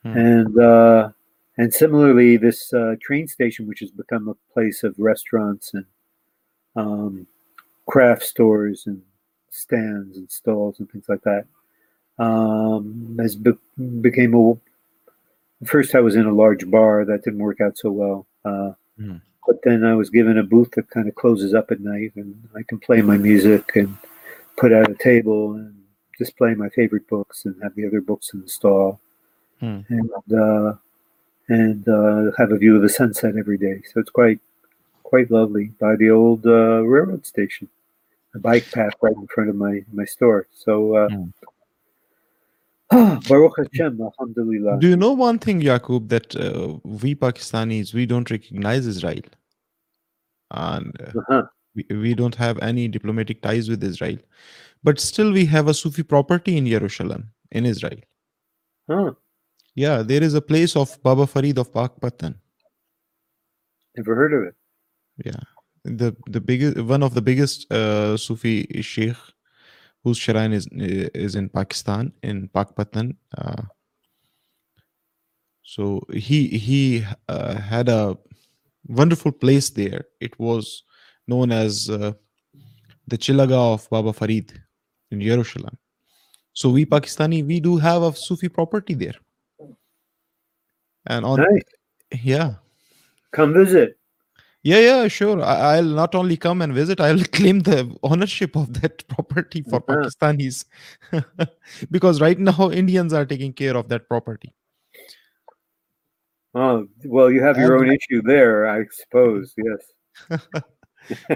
Hmm. And uh, and similarly, this uh, train station, which has become a place of restaurants and um, craft stores and stands and stalls and things like that, um, has be- became a. First, I was in a large bar that didn't work out so well. Uh, Hmm. But then I was given a booth that kind of closes up at night, and I can play my music and put out a table and display my favorite books and have the other books in the stall Hmm. and uh, and uh, have a view of the sunset every day. So it's quite quite lovely by the old uh, railroad station, a bike path right in front of my my store. So uh, Hmm. Baruch Hashem, Alhamdulillah. Do you know one thing, Yaqub, that uh, we Pakistanis we don't recognize Israel, and uh, Uh-huh. we, we don't have any diplomatic ties with Israel, but still we have a Sufi property in Jerusalem, in Israel. Huh. Yeah, there is a place of Baba Farid of Pakpattan. Never heard of it. Yeah, the the biggest one of the biggest uh, Sufi sheikh whose shrine is is in Pakistan in Pakpattan. Uh, so he he uh, had a wonderful place there. It was known as uh, the Chilaga of Baba Farid in Jerusalem. So we Pakistani we do have a Sufi property there, and on Nice. yeah Come visit. Yeah, yeah, sure. I, I'll not only come and visit, I'll claim the ownership of that property for Yeah. Pakistanis. because right now, Indians are taking care of that property. Oh, well, you have your And- own issue there, I suppose. Yes.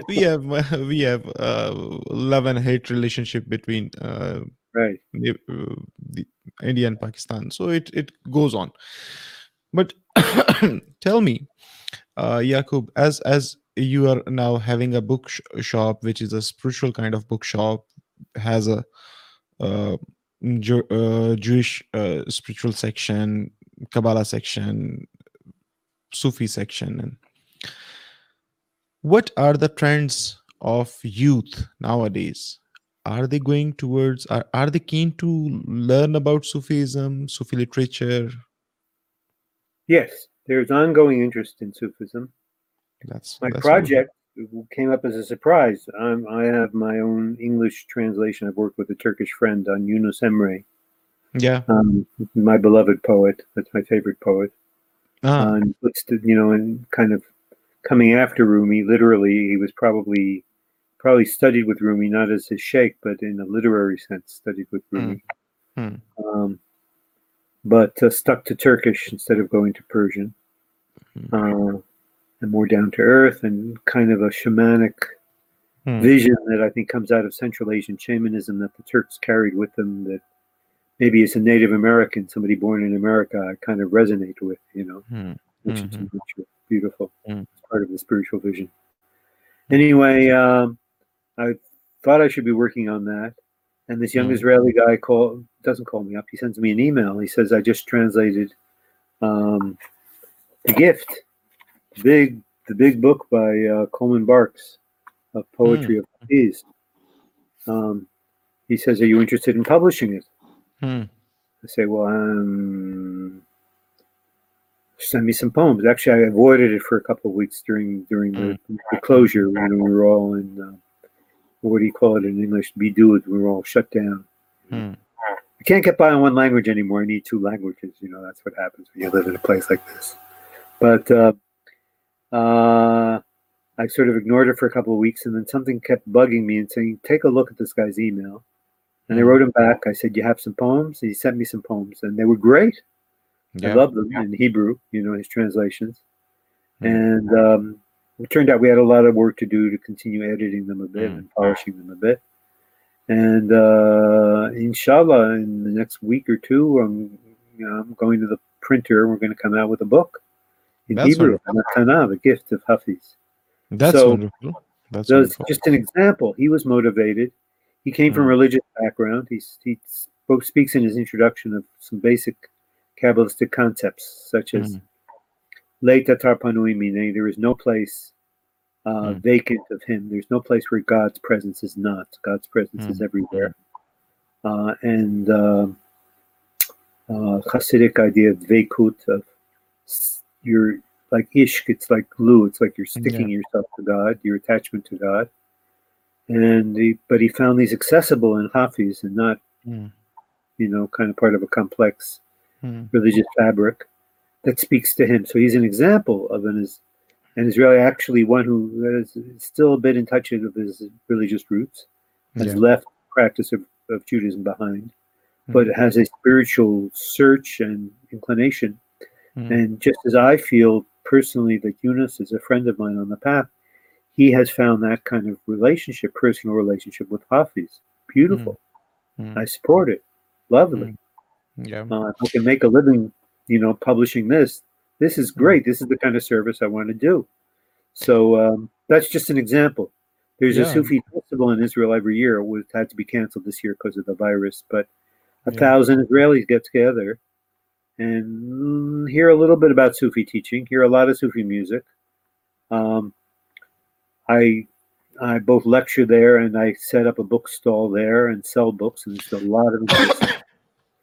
we have we have uh, love and hate relationship between uh, Right. the, uh, the India and Pakistan. So it it goes on. But tell me, uh, Yakub, as as you are now having a book sh- shop, which is a spiritual kind of bookshop, has a uh, uh, Jewish uh, spiritual section, Kabbalah section, Sufi section, and what are the trends of youth nowadays? Are they going towards? Are, are they keen to learn about Sufism, Sufi literature? Yes, there's ongoing interest in Sufism. That's My that's project came up as a surprise. I'm, I have my own English translation. I've worked with a Turkish friend on Yunus Emre. Yeah. um, my beloved poet. That's my favorite poet. Ah, and you know, and kind of coming after Rumi. Literally, he was probably probably studied with Rumi, not as his sheikh, but in a literary sense, studied with Rumi. Hmm. Um, but uh, stuck to Turkish instead of going to Persian, Hmm. uh, and more down to earth, and kind of a shamanic Hmm. vision that I think comes out of Central Asian shamanism that the Turks carried with them. That maybe as a Native American, somebody born in America, I kind of resonate with. You know hmm, which is Mhm. which is beautiful. Mm. It's part of the spiritual vision. Anyway, um, I thought I should be working on that, and this young Mm. Israeli guy call doesn't call me up. He sends me an email. He says I just translated um, the gift, the big the big book by uh, Coleman Barks of poetry of Hafiz. Um, he says, "Are you interested in publishing it?" hmm, I say, well, um, send me some poems. Actually, I avoided it for a couple of weeks during during the, the closure when we were all in. Uh, what do you call it in English? Bidud. We were all shut down. hmm. I can't get by on one language anymore. I need two languages. You know, that's what happens when you live in a place like this. But uh, uh, I sort of ignored it for a couple of weeks, and then something kept bugging me and saying, "Take a look at this guy's email." And I Mhm. wrote him back. I said, "You have some poems?" He sent me some poems, and they were great. I Yeah. loved them in Hebrew, you know, his translations. Mm. And um, it turned out we had a lot of work to do to continue editing them a bit Mm. and polishing them a bit. And uh, inshallah, in the next week or two, I'm, you know, I'm going to the printer. We're going to come out with a book in That's Hebrew, Matana, the gift of Hafiz. That's So, wonderful. That's So wonderful. just an example. He was motivated. He came from Mm. a religious background. He's, he spoke, speaks in his introduction of some basic Kabbalistic concepts, such as Mm. Leita tarpanui, meaning there is no place uh, Mm. vacant of him. There's no place where God's presence is not. God's presence is Mm. everywhere. Uh, and uh, uh, Hasidic idea of dveikut, of you're like ishq, it's like glue. It's like you're sticking yourself to God, your attachment to God. And he, but he found these accessible in Hafiz and not, Mm. you know, kind of part of a complex Mm. religious fabric that speaks to him. So he's an example of an is an Israeli, actually one who is still a bit in touch with his religious roots, has Yeah. left practice of, of Judaism behind, Mm. but has a spiritual search and inclination. Mm. And just as I feel personally that Yunus is a friend of mine on the path, he has found that kind of relationship, personal relationship with Hafiz. Beautiful. Mm. I support it. Lovely. Yeah. uh, I can make a living, you know, publishing this, this is Mm-hmm. great. This is the kind of service I want to do. So um, that's just an example. There's a Sufi festival in Israel every year. It had to be canceled this year because of the virus, but a Yeah. thousand Israelis get together and hear a little bit about Sufi teaching, hear a lot of Sufi music. Um, I I both lecture there and I set up a bookstall there and sell books, and there's a lot of interest.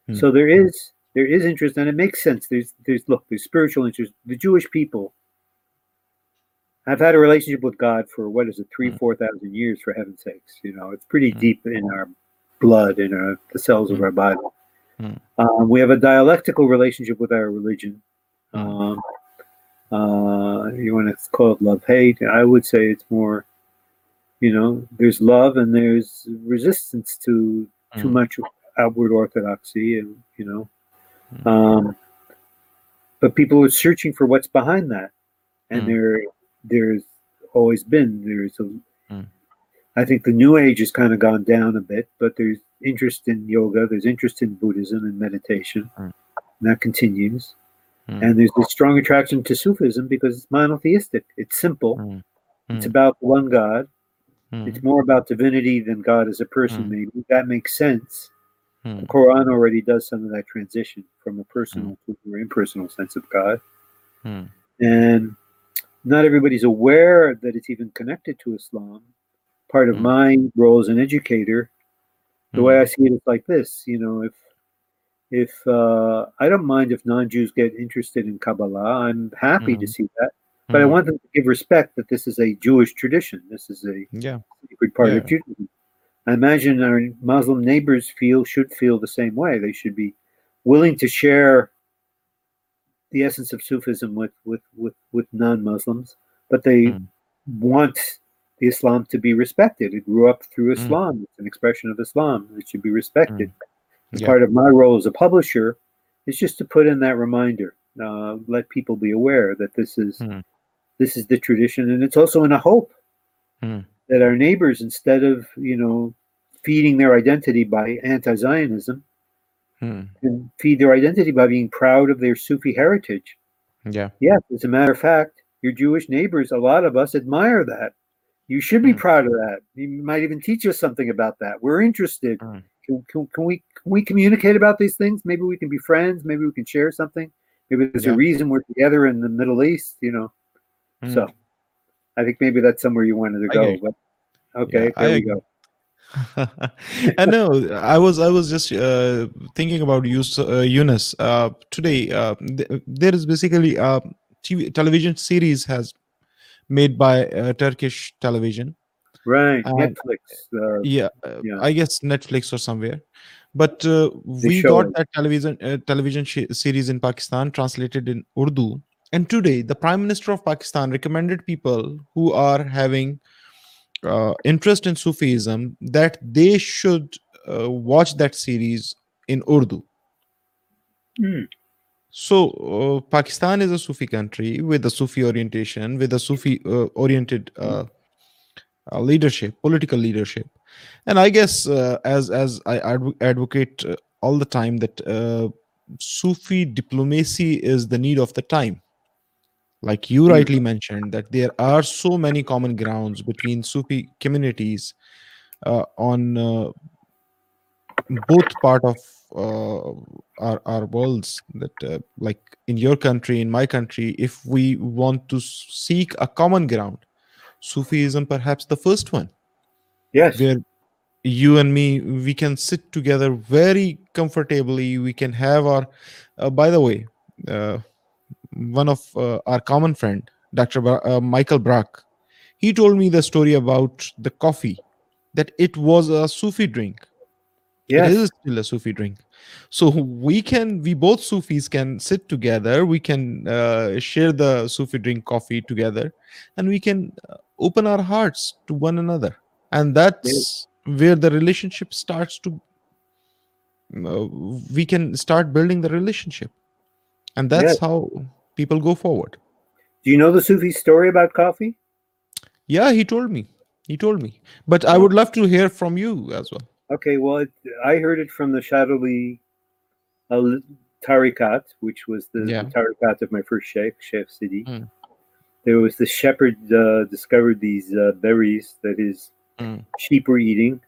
Hmm. so there is there is interest, and it makes sense. There's there's look there's spiritual interest. The Jewish people have had a relationship with God for what is it three Hmm. four thousand years for heaven's sakes. You know it's pretty Hmm. deep in our blood in our the cells of Hmm. our body. Um, we have a dialectical relationship with our religion. Um, uh, you want to call it love hate. I would say it's more, you know, there's love and there's resistance to too Mm. much outward orthodoxy, and you know, Mm. um, but people are searching for what's behind that, and Mm. there, there's always been there's a. Mm. I think the New Age has kind of gone down a bit, but there's interest in yoga, there's interest in Buddhism and meditation, Mm. and that continues. And there's this strong attraction to Sufism because it's monotheistic. It's simple. It's about one God. It's more about divinity than God as a person. Maybe that makes sense. The Mm. Quran already does some of that transition from a personal to a more impersonal sense of God. Mm. And not everybody's aware that it's even connected to Islam. Part of Mm. my role as an educator, the way I see it is like this. You know, if if uh, I don't mind if non-Jews get interested in Kabbalah, I'm happy to Mm. see that. But I want them to give respect that this is a Jewish tradition. This is a Yeah. sacred part Yeah. of Judaism. I imagine our Muslim neighbors feel should feel the same way. They should be willing to share the essence of Sufism with with with, with non-Muslims, but they Mm. want the Islam to be respected. It grew up through Mm. Islam. It's an expression of Islam. It should be respected. And Yeah. Part of my role as a publisher is just to put in that reminder, uh, let people be aware that this is Mm. this is the tradition, and it's also in a hope Mm. That our neighbors, instead of you know feeding their identity by anti-Zionism, Mm. can feed their identity by being proud of their Sufi heritage. Yeah. Yes, as a matter of fact, your Jewish neighbors, a lot of us admire that. You should be Mm. proud of that. You might even teach us something about that. We're interested. Mm. Can, can, can we can we communicate about these things? Maybe we can be friends. Maybe we can share something. Maybe there's Yeah. a reason we're together in the Middle East. You know. Mm. So, I think maybe that's somewhere you wanted to go. But okay, Yeah, I there we go. I know. I was I was just uh, thinking about Yus, uh, Yunus uh, today. Uh, th- there is basically a TV, television series has made by uh, Turkish television. Right, Uh, Netflix. Uh, Yeah, uh, Yeah. I guess Netflix or somewhere. But uh, we got it. that television uh, television sh- series in Pakistan translated in Urdu. And today, the Prime Minister of Pakistan recommended people who are having uh, interest in Sufism that they should uh, watch that series in Urdu. hmm, So, uh, Pakistan is a Sufi country with a Sufi orientation, with a Sufi uh, oriented uh, uh, leadership, political leadership. And I guess, uh, as as I advo- advocate uh, all the time, that uh, Sufi diplomacy is the need of the time. Like you Mm. rightly mentioned, that there are so many common grounds between Sufi communities uh, on uh, both part of uh, our our worlds that uh, like in your country in my country if we want to seek a common ground sufism perhaps the first one yes. where you and me we can sit together very comfortably we can have our uh, by the way uh, one of uh, our common friend dr Bra- uh, michael brack he told me the story about the coffee that it was a sufi drink Yes. it is still a Sufi drink. So we can, we both Sufis can sit together. We can uh, share the Sufi drink coffee together, and we can uh, open our hearts to one another. And that's where the relationship starts to. Uh, we can start building the relationship, and that's Yes. how people go forward. Do you know the Sufi story about coffee? Yeah, he told me. He told me, but I would love to hear from you as well. Okay, well, it, I heard it from the Shadhili uh, Tariqat, which was the, Yeah. the Tariqat of my first sheikh, Sheikh Sidi. Mm. There was the shepherd uh, discovered these uh, berries that his Mm. sheep were eating.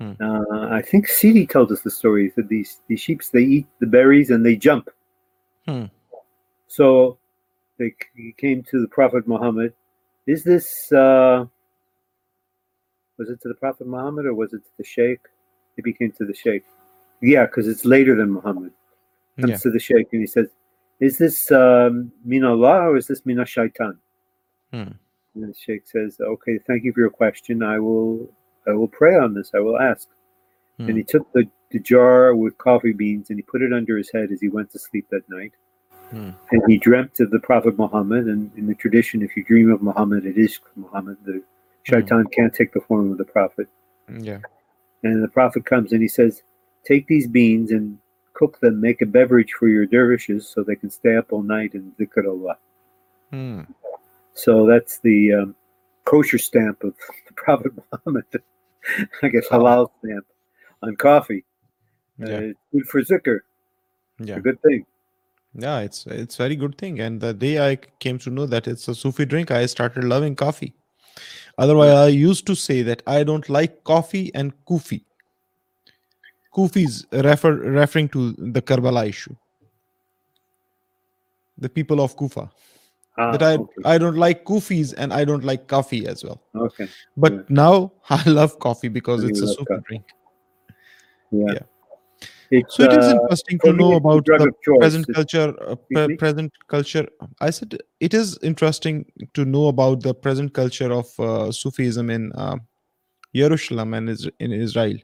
Mm. Uh, I think Sidi told us the story that these these sheep they eat the berries and they jump. So they came to the Prophet Muhammad. Is this uh, was it to the Prophet Muhammad or was it to the Sheikh? It became to the Sheikh. Yeah, because it's later than Muhammad. Comes Yeah. to the Sheikh and he says, "Is this um, min Allah or is this min shaitan?" Hmm. And the Sheikh says, "Okay, thank you for your question. I will, I will pray on this. I will ask." Hmm. And he took the, the jar with coffee beans and he put it under his head as he went to sleep that night. Hmm. and he dreamt of the Prophet Muhammad. And in the tradition, if you dream of Muhammad, it is Muhammad. The shaitan can't take the form of the Prophet. Yeah. And the Prophet comes and he says, Take these beans and cook them, make a beverage for your dervishes so they can stay up all night and dhikr Allah. Hmm. So that's the um, kosher stamp of the Prophet Muhammad. I guess halal stamp on coffee. Uh, Yeah. it's good for zikr. It's Yeah. a good thing. Yeah. It's it's very good thing. And the day I came to know that it's a Sufi drink, I started loving coffee. Otherwise, I used to say that I don't like coffee and kufi. Kufis refer referring to the Karbala issue. The people of Kufa. Ah, that I okay. I don't like kufis and I don't like coffee as well. okay. But Yeah. now I love coffee because it's a Sufi coffee. drink. Yeah. Yeah. It's, So it is uh, interesting to know about the present culture. Uh, pre- present culture. I said it is interesting to know about the present culture of uh, Sufism in uh, Jerusalem and is- in Israel.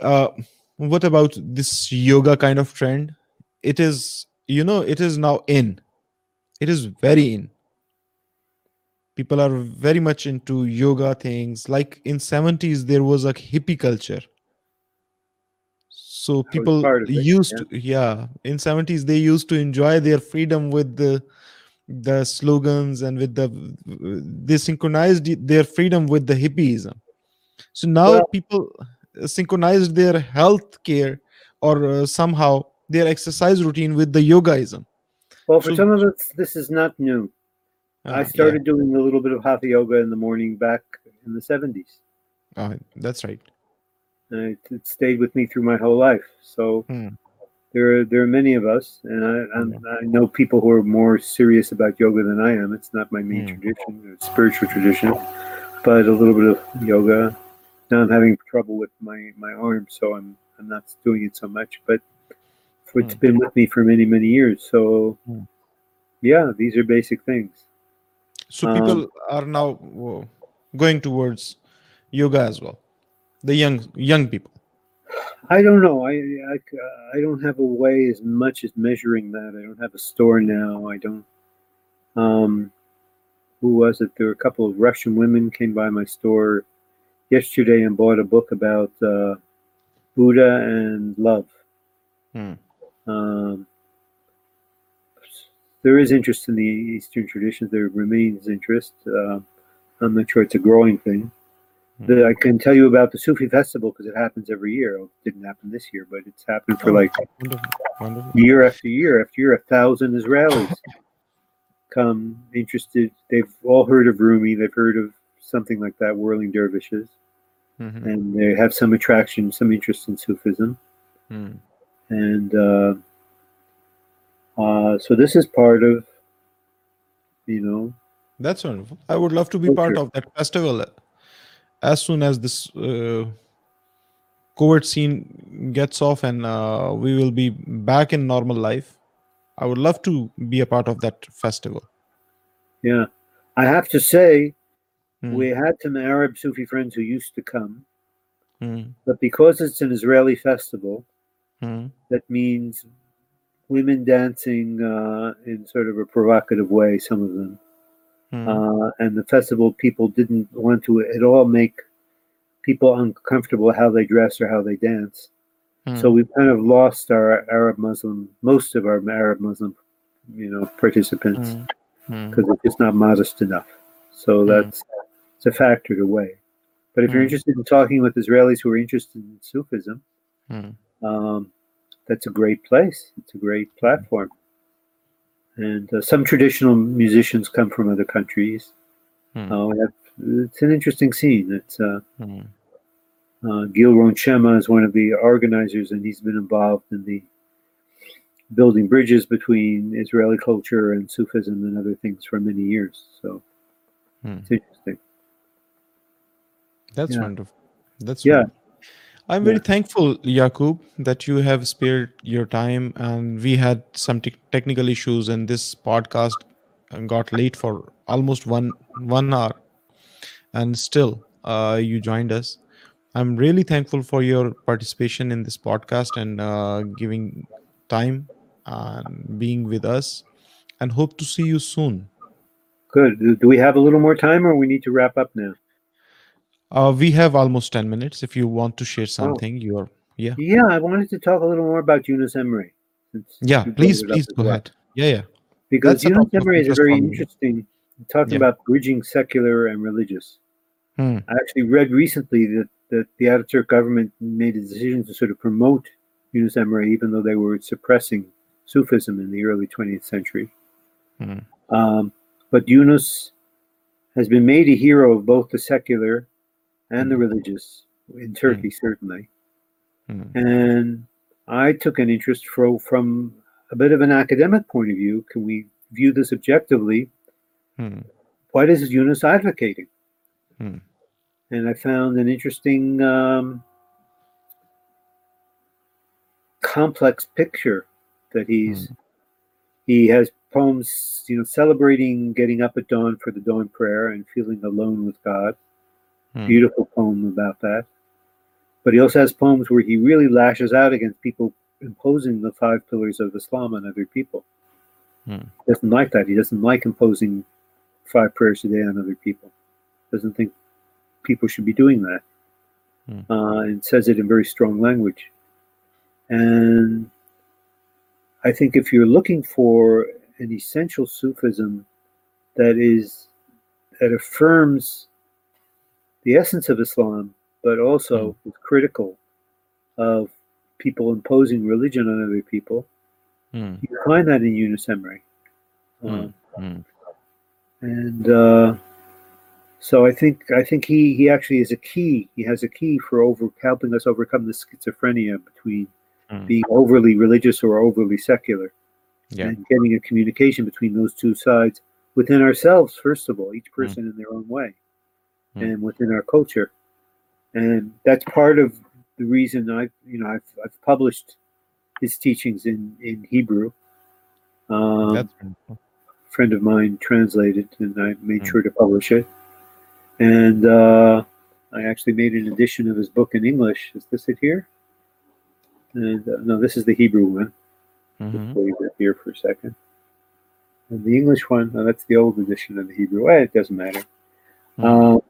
Uh, what about this yoga kind of trend? It is, you know, it is now in. It is very in. People are very much into yoga things. Like in 70s, there was a hippie culture. So people of it, used yeah. to, yeah, in 70s they used to enjoy their freedom with the the slogans and with the they synchronized their freedom with the hippieism. So now Well- people synchronized their health care or uh, somehow their exercise routine with the yogaism. Well, for So- some of us, this is not new. Ah, I yeah. started doing a little bit of hatha yoga in the morning back in the 70s. Ah, that's right. It, it stayed with me through my whole life. So Hmm. there are there are many of us, and I I'm, I know people who are more serious about yoga than I am. It's not my main Hmm. tradition, it's spiritual tradition, but a little bit of yoga. Now I'm having trouble with my my arm, so I'm I'm not doing it so much. But it's Hmm. been with me for many many years. So Hmm. yeah, these are basic things. So Um, people are now uh, going towards yoga as well. The young young people. I don't know. I, I, I don't have a way as much as measuring that. I don't have a store now. I don't. Um, who was it? There were a couple of Russian women came by my store yesterday and bought a book about uh, Buddha and love. Hmm. Um, there is interest in the Eastern traditions. There remains interest. Uh, I'm not sure it's a growing thing. The, I can tell you about the Sufi festival because it happens every year. It didn't happen this year, but it's happened for Oh, like wonderful, wonderful. year after year after year. A thousand Israelis come interested. They've all heard of Rumi. They've heard of something like that, whirling dervishes, Mhm, and they have some attraction, some interest in Sufism. mhm. And uh, uh, so this is part of, you know, That's wonderful. I would love to be part of that festival as soon as this uh, COVID scene gets off and uh, we will be back in normal life. I would love to be a part of that festival. yeah. I have to say, Hmm, we had some Arab Sufi friends who used to come, hmm, but because it's an Israeli festival, hmm, that means women dancing uh, in sort of a provocative way, some of them. Hmm, Uh, and the festival people didn't want to at all make people uncomfortable how they dress or how they dance. hmm, So we've kind of lost our Arab Muslim, most of our Arab Muslim, you know, participants hmm, hmm, because they're just not modest enough. So Mm. that's it's a factor to weigh. But if you're Mm. interested in talking with Israelis who are interested in Sufism, hmm. um, that's a great place. It's a great platform. And uh, some traditional musicians come from other countries. Hmm. Uh, we have, it's an interesting scene. It's uh, Hmm. uh, Gil Ronchema is one of the organizers, and he's been involved in the building bridges between Israeli culture and Sufism and other things for many years. So Hmm. it's interesting. That's Yeah. wonderful. That's Yeah. wonderful. I'm very Yeah. thankful, Yakub, that you have spared your time and we had some tech technical issues and this podcast got late for almost one one hour and still uh, you joined us. I'm really thankful for your participation in this podcast and uh, giving time and being with us, and hope to see you soon. Good. Do we have a little more time, or we need to wrap up now? Uh, we have almost 10 minutes. If you want to Oh. share something, you're yeah. Yeah, I wanted to talk a little more about Yunus Emre. since Yeah, please, please go ahead. Yeah, yeah. Because That's Yunus Emre is very me. interesting, talking Yeah. about bridging secular and religious. Hmm. I actually read recently that, that the Ataturk government made a decision to sort of promote Yunus Emre, even though they were suppressing Sufism in the early 20th century. Hmm. Um, but Yunus has been made a hero of both the secular and the Hmm. religious, in Turkey, certainly. Hmm. And I took an interest fro from a bit of an academic point of view. Can we view this objectively? What is Yunus advocating? And I found an interesting um, complex picture that he's he has poems, you know, celebrating getting up at dawn for the dawn prayer and feeling alone with God. Hmm. Beautiful poem about that. But he also has poems where he really lashes out against people imposing the five pillars of Islam on other people. Hmm. Doesn't like that. He doesn't like imposing five prayers a day on other people. Doesn't think people should be doing that. Hmm. Uh, and says it in very strong language. And I think if you're looking for an essential Sufism that is that affirms the essence of Islam, but also is critical of people imposing religion on other people, Hmm. you find that in Yunus Emre. Hmm. Um, Hmm. and uh, so I think I think he he actually is a key. He has a key for over helping us overcome the schizophrenia between Hmm. being overly religious or overly secular, Yeah. and getting a communication between those two sides within ourselves. First of all, each Hmm. person in their own way, Hmm. and within our culture, and that's part of the reason I you know I've I've published his teachings in in Hebrew. Um, That's wonderful. friend of mine translated, and I made Mm. sure to publish it. And uh, I actually made an edition of his book in English. Is this it here? And uh, no, this is the Hebrew one. Mhm. Just leave it here for a second. And the English one, oh, that's the old edition of the Hebrew. Well, it doesn't matter. Mm. Uh,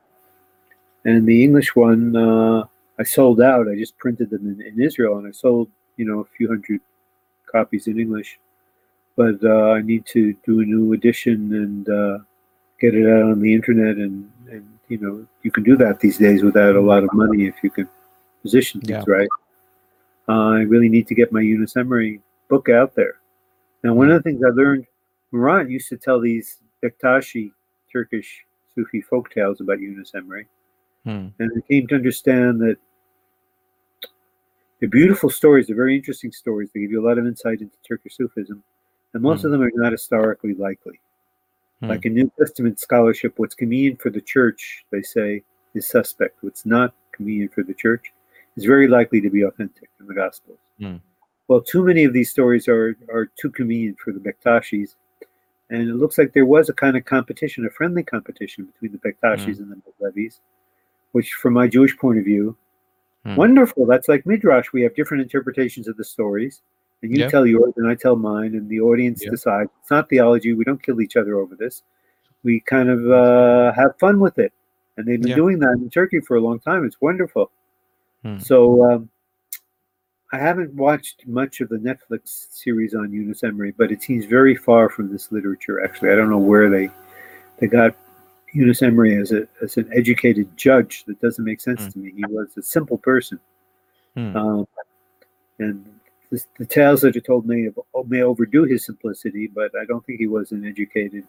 and the English one, uh, I sold out. I just printed them in, in Israel, and I sold, you know, a few hundred copies in English. But uh, I need to do a new edition and uh, get it out on the internet, and and you know, you can do that these days without a lot of money if you can position things Yeah. right. Uh, I really need to get my Yunus Emre book out there. Now, one of the things I learned, Murat used to tell these Bektashi Turkish Sufi folk tales about Yunus Emre, Hmm. and I came to understand that they're beautiful stories. They're very interesting stories. They give you a lot of insight into Turkish Sufism, and most Hmm. of them are not historically likely. Hmm. Like in New Testament scholarship, what's convenient for the church, they say, is suspect. What's not convenient for the church is very likely to be authentic in the Gospels. Hmm. Well, too many of these stories are, are too convenient for the Bektashis. And it looks like there was a kind of competition, a friendly competition between the Bektashis and the Levis, which, from my Jewish point of view, Hmm. wonderful. That's like Midrash. We have different interpretations of the stories. And you Yeah. tell yours and I tell mine, and the audience Yeah. decides. It's not theology. We don't kill each other over this. We kind of uh, have fun with it. And they've been Yeah. doing that in Turkey for a long time. It's wonderful. Hmm. So um, I haven't watched much of the Netflix series on Yunus Emre, but it seems very far from this literature. Actually, I don't know where they they got Yunus Emre as a as an educated judge. That doesn't make sense Hmm. to me. He was a simple person, Hmm. um, and the, the tales that are told may have, may overdo his simplicity. But I don't think he was an educated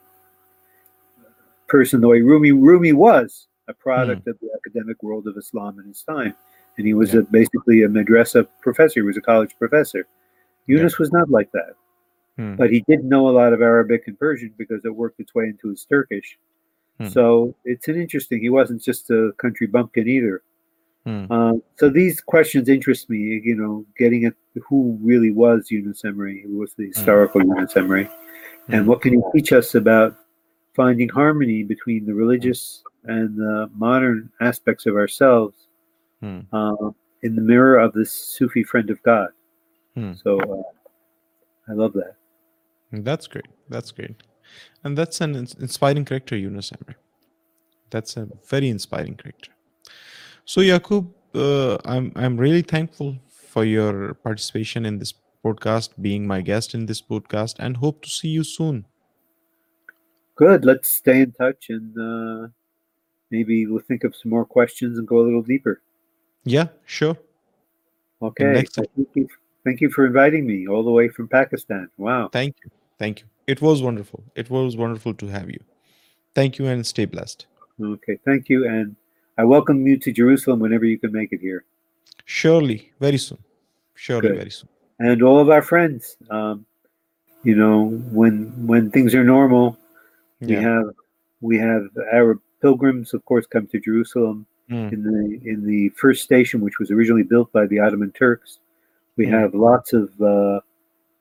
person the way Rumi Rumi was a product of the academic world of Islam in his time, and he was Yeah. a, basically a madrasa professor. He was a college professor. Yunus was not like that, Hmm. but he did know a lot of Arabic and Persian because it worked its way into his Turkish. Hmm. So it's an interesting. He wasn't just a country bumpkin either. Hmm. Um, so these questions interest me. You know, getting at who really was Yunus Emre, who was the historical Yunus Emre, and Hmm. what can he teach us about finding harmony between the religious and the modern aspects of ourselves Hmm. uh, in the mirror of this Sufi friend of God. Hmm. So uh, I love that. That's great. That's great. And that's an inspiring character, Yunus Emre. That's a very inspiring character. So, Yakub, uh, I'm I'm really thankful for your participation in this podcast, being my guest in this podcast, and hope to see you soon. Good. Let's stay in touch and uh, maybe we'll think of some more questions and go a little deeper. Yeah, sure. Okay. Thank you. Thank you for inviting me all the way from Pakistan. Wow. Thank you. Thank you. It was wonderful. It was wonderful to have you. Thank you and stay blessed. Okay. Thank you. And I welcome you to Jerusalem whenever you can make it here. Surely, very soon. Surely, Good. very soon. And all of our friends. Um, you know, when when things are normal, we have we have Arab pilgrims, of course, come to Jerusalem Mm, in the in the first station, which was originally built by the Ottoman Turks. We Mm. have lots of uh,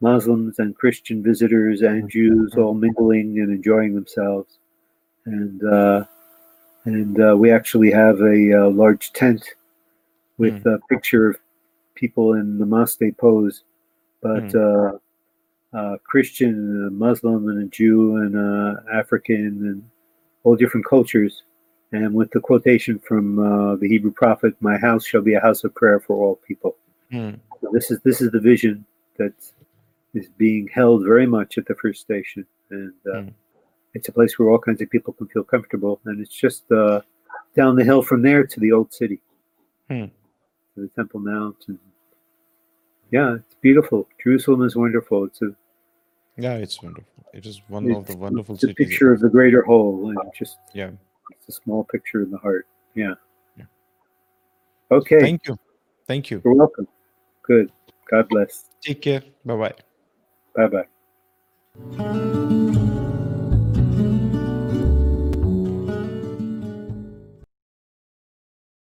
Muslims and Christian visitors and Mm. Jews all mingling and enjoying themselves, and uh, and uh, we actually have a, uh large tent with a picture of people in the Namaste pose, but uh, uh, Christian, and a Muslim, and a Jew, and uh, African, and all different cultures. And with the quotation from uh, the Hebrew prophet, "My house shall be a house of prayer for all people." mm, So this is this is the vision that is being held very much at the first station, and uh, Mm. it's a place where all kinds of people can feel comfortable. And it's just uh, down the hill from there to the old city, to the Temple Mount, and yeah, it's beautiful. Jerusalem is wonderful. It's a Yeah, it's wonderful. It is one of the wonderful it's a cities. picture of the greater whole, and just Yeah. it's a small picture in the heart. Yeah. Yeah. Okay. Thank you. Thank you. You're welcome. Good. God bless. Take care. Bye bye. Bye bye.